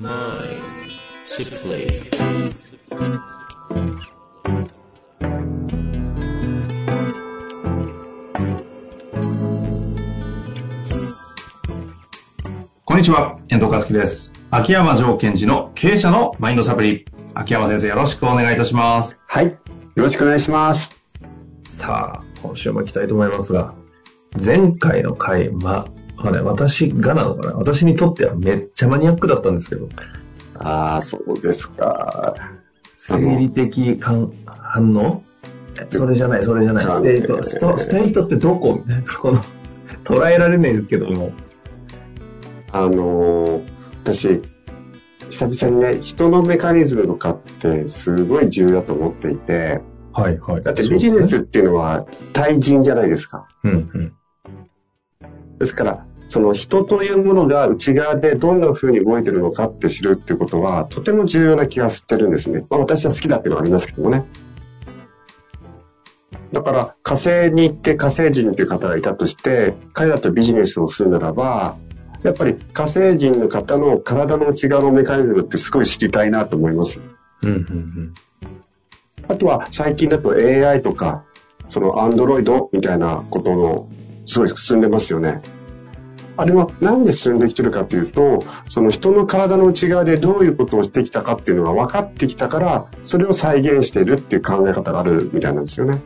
こんにちは、遠藤和樹です。秋山城賢治の経営者のマインドサプリ。秋山先生よろしくお願いいたします。はい。よろしくお願いします。さあ、今週も行きたいと思いますが、前回の回、ま、わかんない。私がなのかな？私にとってはめっちゃマニアックだったんですけど、ああ、そうですか。生理的感反応？それじゃない、それじゃない。ステート、ストステートってどこ？みたいな、この、捉えられないけども。あのー私、久々にね、人のメカニズムとかってすごい重要だと思っていて、はいはい。だってビジネスっていうのは対人じゃないですか。うんうん。ですから、その人というものが内側でどんな風に動いてるのかって知るっていうことは、とても重要な気がしてるんですね。まあ私は好きだっていうのはありますけどもね。だから火星に行って火星人という方がいたとして、彼らとビジネスをするならば、やっぱり火星人の方の体の内側のメカニズムってすごい知りたいなと思います。うんうんうん。あとは最近だと AI とか、その Android みたいなことの、すごい進んでますよね。あれもなんで進んできてるかというと、その人の体の内側でどういうことをしてきたかっていうのが分かってきたから、それを再現しているっていう考え方があるみたいなんですよね。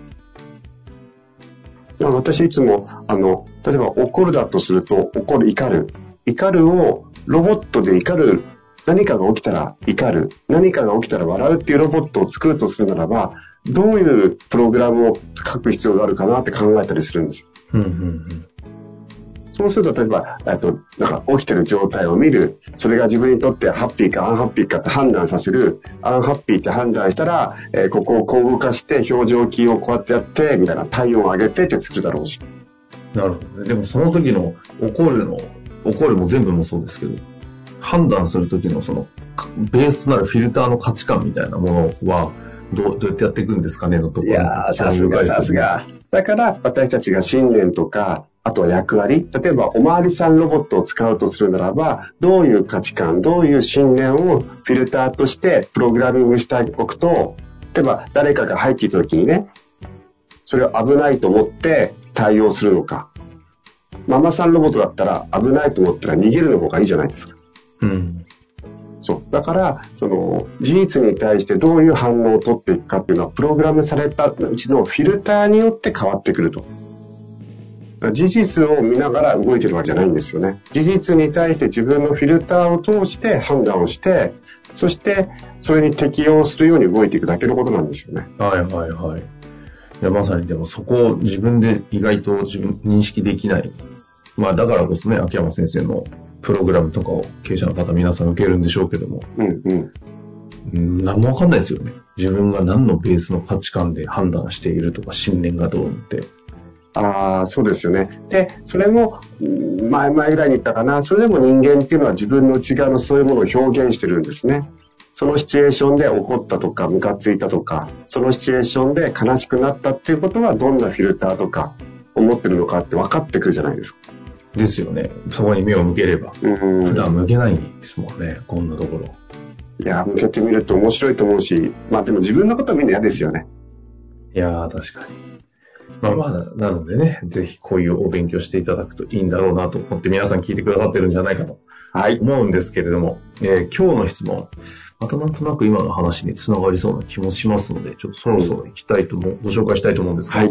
私いつも、あの、例えば怒るだとすると、怒る、怒る。怒るをロボットで怒る。何かが起きたら怒る。何かが起きたら笑うっていうロボットを作るとするならば、どういうプログラムを書く必要があるかなって考えたりするんですよ。うんうんうん。そうすると、例えば、えっと、なんか起きてる状態を見る。それが自分にとってハッピーかアンハッピーかって判断させる。アンハッピーって判断したら、えーここをこう動かして、表情筋をこうやってやって、みたいな体温を上げてって作るだろうし。なるほどね。でもその時の怒るの、怒るも全部もそうですけど、判断する時のその、かベースとなるフィルターの価値観みたいなものは、どうどうやってやっていくんですかねのところいやー、さすが、さす。が。だから、私たちが信念とか、あとは役割、例えば、おまわりさんロボットを使うとするならば、どういう価値観、どういう信念をフィルターとしてプログラミングしておくと、例えば、誰かが入ってきた時にね、それを危ないと思って対応するのか。ママさんロボットだったら、危ないと思ったら逃げるの方がいいじゃないですか。うん。そう。だから、その、事実に対してどういう反応を取っていくかっていうのは、プログラムされたうちのフィルターによって変わってくると。事実を見ながら動いてるわけじゃないんですよね。事実に対して自分のフィルターを通して判断をして、そして、それに適応するように動いていくだけのことなんですよね。はいはいはい。いや、まさにでもそこを自分で意外と自分認識できない。まあだからこそね、秋山先生のプログラムとかを経営者の方皆さん受けるんでしょうけども、うんうん。うん何もわかんないですよね。自分が何のベースの価値観で判断しているとか、信念がどうって。ああ、そうですよね。で、それも、うん前々ぐらいに言ったかな、それでも人間っていうのは自分の内側のそういうものを表現してるんですね。そのシチュエーションで怒ったとか、ムカついたとか、そのシチュエーションで悲しくなったっていうことは、どんなフィルターとか、思ってるのかって分かってくるじゃないですか。ですよね。そこに目を向ければ。うん。普段向けないですもんね、こんなところ。いや、向けてみると面白いと思うし、まあでも自分のこと見るの嫌ですよね。いやー、確かに。まあまあ、なのでね、ぜひこういうお勉強していただくといいんだろうなと思って皆さん聞いてくださってるんじゃないかとはい。思うんですけれども、えー今日の質問、またなんとなく今の話につながりそうな気もしますので、ちょっとそろそろ行きたいと思う、ご紹介したいと思うんですが、はい。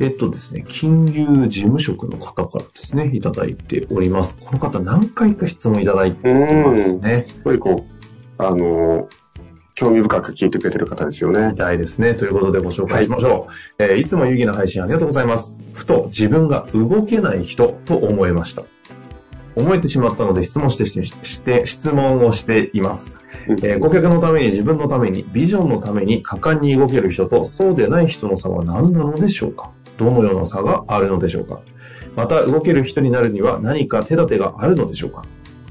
えっとですね、金融事務職の方からですね、いただいております。この方何回か質問いただいてますね。すごいこう、あのー興味深く聞いてくれてる方ですよねみ。たいですね。ということでご紹介しましょう。えーいつも有意義な配信ありがとうございます。ふと自分が動けない人と思いました。思えてしまったので質問してしして、質問をしています。えー顧客のために自分のために、ビジョンのために果敢に動ける人とそうでない人の差は何なのでしょうかどのような差があるのでしょうかまた動ける人になるには何か手立てがあるのでしょうか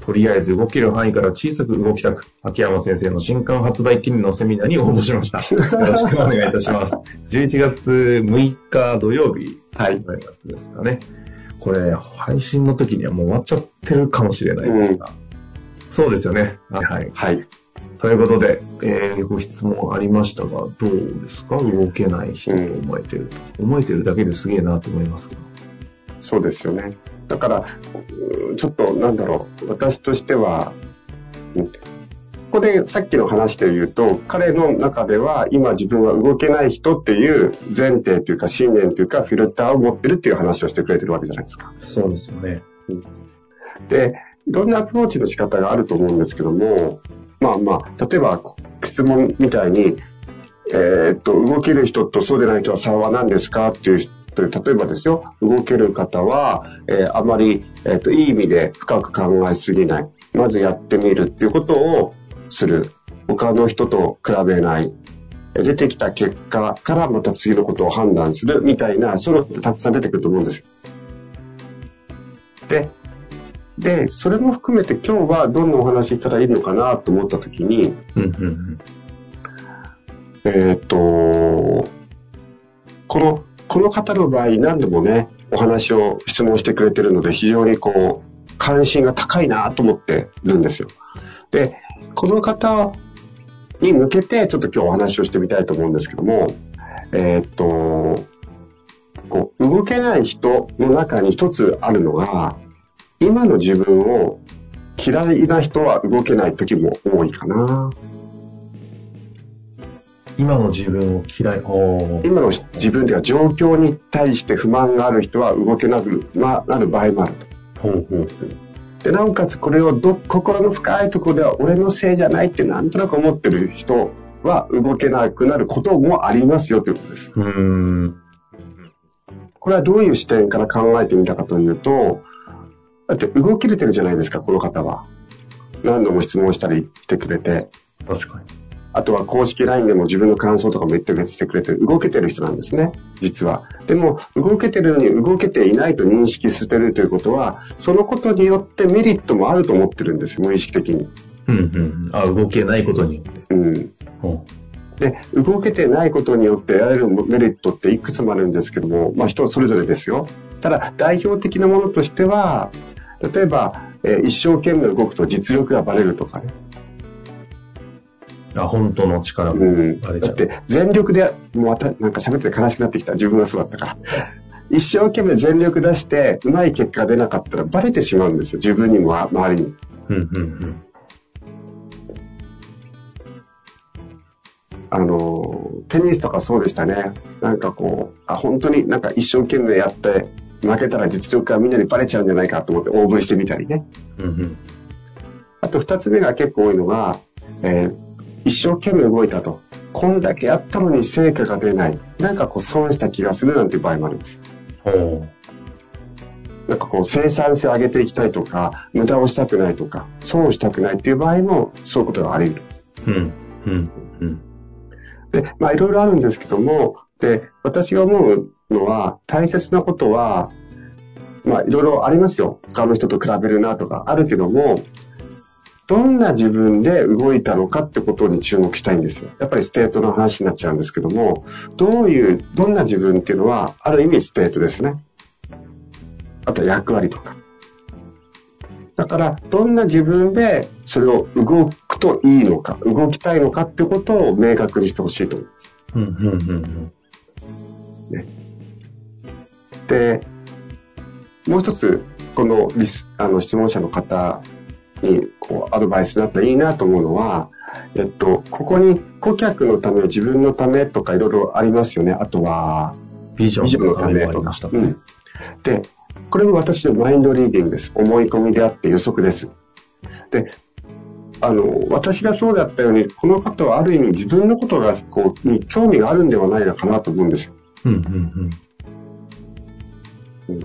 とりあえず動ける範囲から小さく動きたく、秋山先生の新刊発売記念のセミナーに応募しました。よろしくお願いいたします。11月6日土曜日はい。ですかね。これ、配信の時にはもう終わっちゃってるかもしれないですが、そうですよね。はい。はい。ということで、えーご質問ありましたが、どうですか？動けない人と思えてると。思えてるだけですげえなと思いますけど。そうですよね。だから、うんちょっとなんだろう、私としては、うんここでさっきの話で言うと、彼の中では今自分は動けない人っていう前提というか信念というかフィルターを持ってるっていう話をしてくれてるわけじゃないですか。そうですよね。で、いろんなアプローチの仕方があると思うんですけども、まあまあ、例えば質問みたいに、えーっと、動ける人とそうでない人は差は何ですかっていう人、例えばですよ、動ける方は、えーあまり、えーっと、いい意味で深く考えすぎない。まずやってみるっていうことをする。他の人と比べない。え出てきた結果からまた次のことを判断するみたいな、そういうのってたくさん出てくると思うんですよ。で、で、それも含めて今日はどんなお話ししたらいいのかなと思った時に、うんうんうん。えーっと、この、この方の場合何度もね、お話を質問してくれてるので非常にこう、関心が高いなと思ってるんですよ。で、この方に向けてちょっと今日お話をしてみたいと思うんですけども、えーっと、こう、動けない人の中に一つあるのが、今の自分を嫌いな人は動けない時も多いかな。今の自分を嫌い。今の自分というか状況に対して不満がある人は動けなくななる場合もあると。ほうほう。で、なおかつこれをど心の深いところでは俺のせいじゃないってなんとなく思ってる人は動けなくなることもありますよということです。う。これはどういう視点から考えてみたかというと、だって動けれてるじゃないですか、この方は。何度も質問したりしてくれて、確かに。あとは公式 LINE でも自分の感想とかも言ってくれてくれてる、動けてる人なんですね、実は。でも、動けてるのに動けていないと認識してるということは、そのことによってメリットもあると思ってるんですよ、無意識的に。うんうんうん。あ、動けないことによって。うん。ほで、動けてないことによって得られるメリットっていくつもあるんですけども、まあ人それぞれですよ。ただ、代表的なものとしては、例えば、えー一生懸命動くと実力がバレるとかね。うあ、本当の力もうん。バレちゃう。だって、全力で、もうまた、なんか喋ってて悲しくなってきた。自分がそうだったから。一生懸命全力出して、うまい結果が出なかったらバレてしまうんですよ。自分にも周りに。うんうんうん。あの、テニスとかそうでしたね。なんかこう、あ、本当になんか一生懸命やって、負けたら実力がみんなにバレちゃうんじゃないかと思って応募してみたりね。うんうん。あと二つ目が結構多いのが、えー一生懸命動いたと。こんだけやったのに成果が出ない。なんかこう損した気がするなんていう場合もあります。ほなんかこう生産性を上げていきたいとか、無駄をしたくないとか、損をしたくないっていう場合もそういうことがあり得る。う。うん。うん。うん。で、まあいろいろあるんですけども、で、私が思うのは、大切なことは、まあいろいろありますよ。他の人と比べるなとかあるけども、どんな自分で動いたのかってことに注目したいんですよ。やっぱりステートの話になっちゃうんですけども、どういう、どんな自分っていうのは、ある意味ステートですね。あと役割とか。だから、どんな自分でそれを動くといいのか、動きたいのかってことを明確にしてほしいと思います。うん。うん。うん。で、もう一つ、このリスあの質問者の方にこうアドバイスになったらいいなと思うのは、えっと、ここに顧客のため、自分のためとかいろいろありますよね。あとは、ビジョンのためとかりました。ねうん。で、これも私のマインドリーディングです。思い込みであって予測です。で、あの、私がそうだったように、この方はある意味自分のことが、こう、に興味があるんではないのかなと思うんですよ。うん。うん。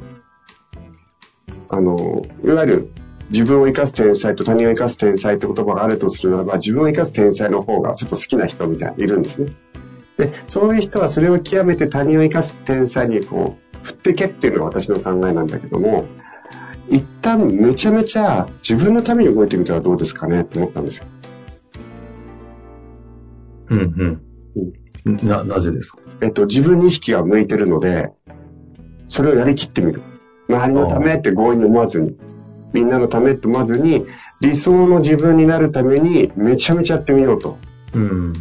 あの、いわゆる自分を生かす天才と他人を生かす天才って言葉があるとするならば、自分を生かす天才の方がちょっと好きな人みたいにいるんですね。で、そういう人はそれを極めて他人を生かす天才にこう、振ってけっていうのが私の考えなんだけども、一旦めちゃめちゃ自分のために動いてみたらどうですかねって思ったんですよ。うん。うん。な、なぜですか？えっと、自分に意識が向いてるので、それをやりきってみる。周りのためって強引に思わずに、みんなのためって思わずに、理想の自分になるためにめちゃめちゃやってみようと。うん。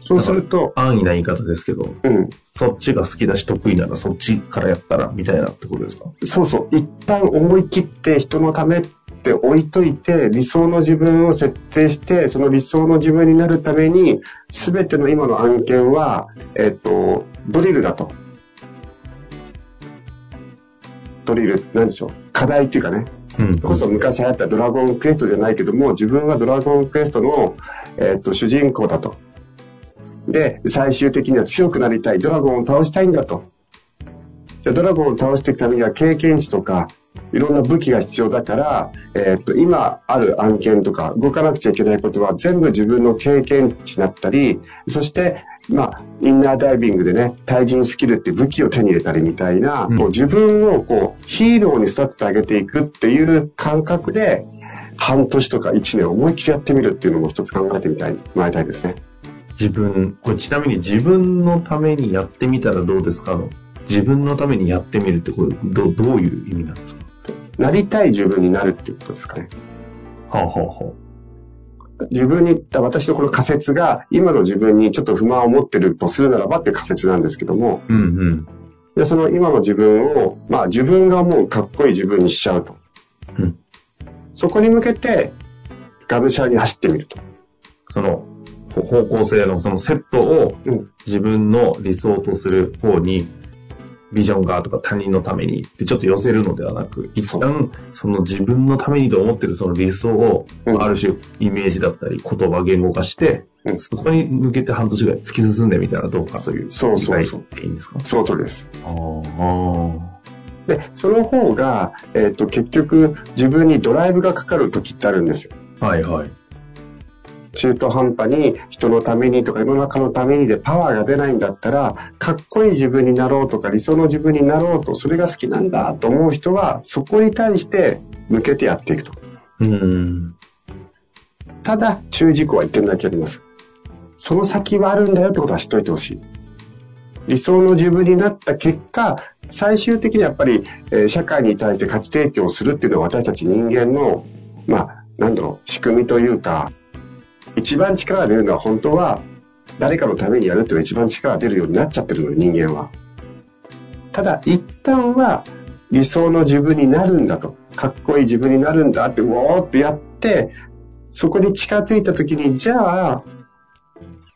そうすると、安易な言い方ですけど、うん。そっちが好きだし得意ならそっちからやったらみたいなってことですか？そうそう。一旦思い切って人のためって置いといて、理想の自分を設定して、その理想の自分になるために、すべての今の案件は、えっ、と、ドリルだと。ドリル、なんでしょう。課題っていうかね。うん。こそ昔流行ったドラゴンクエストじゃないけども、自分はドラゴンクエストの、えっと主人公だと。で、最終的には強くなりたい、ドラゴンを倒したいんだと。じゃあドラゴンを倒していくためには経験値とか、いろんな武器が必要だから、えっと今ある案件とか動かなくちゃいけないことは全部自分の経験値だったり、そして、まあ、インナーダイビングでね、対人スキルって武器を手に入れたりみたいな、うんこう自分をこうヒーローに育ててあげていくっていう感覚で、半年とか1年思いっきりやってみるっていうのも一つ考えてみたい、もらいたいですね。自分、これちなみに自分のためにやってみたらどうですか？の自分のためにやってみるってこれどどういう意味なんですか？なりたい自分になるってことですかね。はあ、はあは自分に、私のこの仮説が今の自分にちょっと不満を持ってるとするならばっていう仮説なんですけども、あ、うんうん。でその今の自分を、まあ自分が思うかっこいい自分にしちゃうと。うんそこに向けて、がむしゃらに走ってみると。そのほ方向性のそのセットをうん。自分の理想とする方にビジョンがとか他人のためにってちょっと寄せるのではなく、一旦その自分のためにと思ってるその理想を、うんある種イメージだったり言葉言語化して、うんそこに向けて半年ぐらい突き進んでみたらどうかというそうそうそういいんですか？その通りです。ああ。で、その方が、えっ、と、結局、自分にドライブがかかる時ってあるんですよ。はいはい。中途半端に人のためにとか世の中のためにでパワーが出ないんだったら、かっこいい自分になろうとか理想の自分になろうと、それが好きなんだと思う人は、そこに対して向けてやっていくと。うん。ただ、注意事項は一点だけあります。その先はあるんだよってことは知っておいてほしい。理想の自分になった結果、最終的にやっぱり、え社会に対して価値提供するっていうのは私たち人間の、まあ、なんだろう、仕組みというか、一番力が出るのは本当は、誰かのためにやるっていうのが一番力が出るようになっちゃってるのよ、人間は。ただ、一旦は理想の自分になるんだと。かっこいい自分になるんだって、うおーってやって、そこに近づいた時に、じゃあ、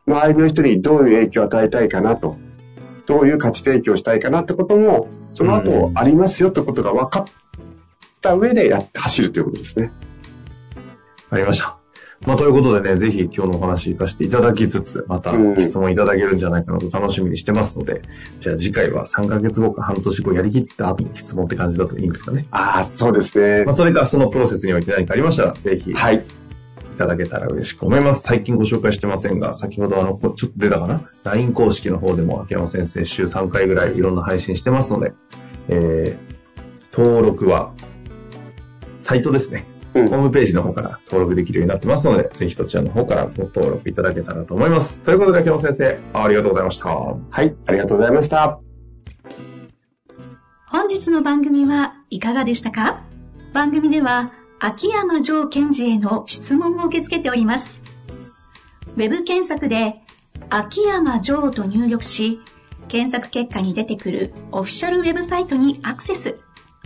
周りの人にどういう影響を与えたいかなと。どういう価値提供したいかなってことも、その後ありますよってことが分かった上でやって走るということですね。ありました。まあ、ということでね、ぜひ今日のお話活かしていただきつつ、またうん質問いただけるんじゃないかなと楽しみにしてますので、じゃあ次回は3ヶ月後か半年後やりきった後に質問って感じだといいんですかね。ああ、そうですねまあ、。それかそのプロセスにおいて何かありましたら、ぜひいはい。ただけたら嬉しく思います。最近ご紹介してませんが、先ほどあの、こちょっと出たかな ?LINE 公式の方でも秋山先生週3回ぐらいいろんな配信してますので、えー、登録は、サイトですね。うんホームページの方から登録できるようになってますので、ぜひそちらの方からご登録いただけたらと思います。ということで、秋山先生、ありがとうございました。はい。ありがとうございました。本日の番組はいかがでしたか？番組では秋山城賢治への質問を受け付けております。ウェブ検索で秋山城と入力し、検索結果に出てくるオフィシャルウェブサイトにアクセス。